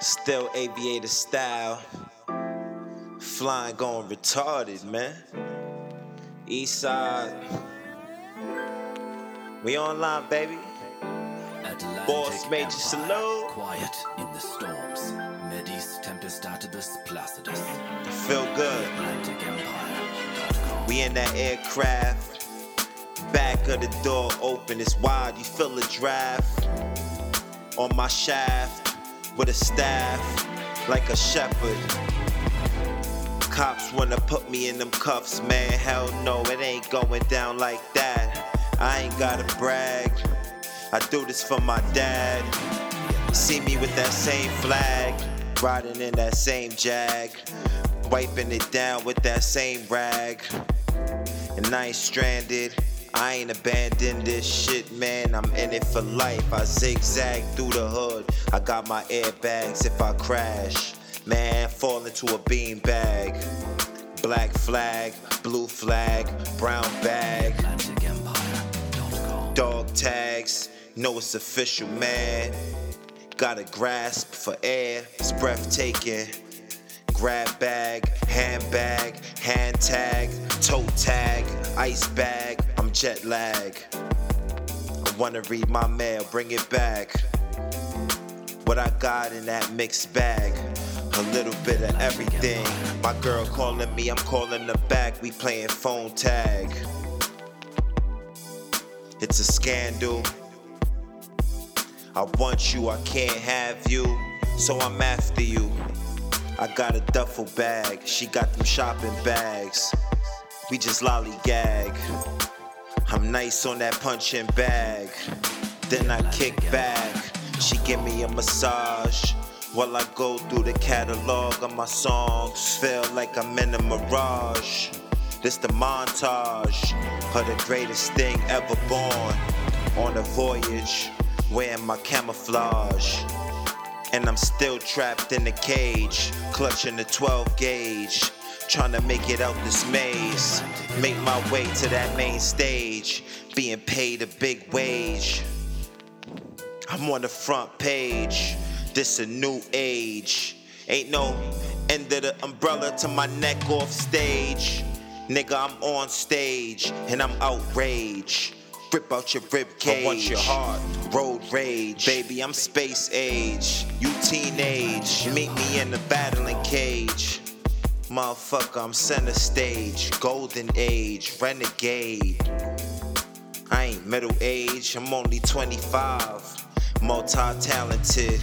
Still aviator style. Flying going retarded, man. East side. We online, baby. Atlantic Boss Major Empire, salute. Quiet in the storms. Medis Tempestatus Placidus. Feel good. We in that aircraft. Back of the door open, it's wide. You feel the draft. On my shaft with a staff, like a shepherd. Cops wanna put me in them cuffs, man. Hell no, it ain't going down like that. I ain't gotta brag. I do this for my dad. See me with that same flag, riding in that same jag, wiping it down with that same rag. And I ain't stranded. I ain't abandoned this shit, man. I'm in it for life. I zigzag through the hood. I got my airbags if I crash. Man, fall into a bean bag. Black flag, blue flag, brown bag. Dog tags, know it's official, man. Got a grasp for air, it's breathtaking. Grab bag, handbag, hand tag, toe tag, ice bag. Jet lag. I wanna read my mail, bring it back. What I got in that mixed bag, a little bit of everything. My girl calling me, I'm calling her back. We playing phone tag. It's a scandal. I want you, I can't have you, so I'm after you. I got a duffel bag, she got them shopping bags. We just lollygag. I'm nice on that punching bag. Then I kick back. She give me a massage while I go through the catalog of my songs. Feel like I'm in a mirage. This the montage of the greatest thing ever born. On a voyage, wearing my camouflage. And I'm still trapped in the cage, clutching the 12 gauge. Trying to make it out this maze. Make my way to that main stage, being paid a big wage. I'm on the front page. This a new age. Ain't no end of the umbrella to my neck off stage. Nigga, I'm on stage and I'm outraged. Rip out your rib cage. I want your heart. Road rage. Baby, I'm space age. You teenage. Meet me in the battling cage. Motherfucker, I'm center stage. Golden age. Renegade. I ain't middle age. I'm only 25. Multi talented.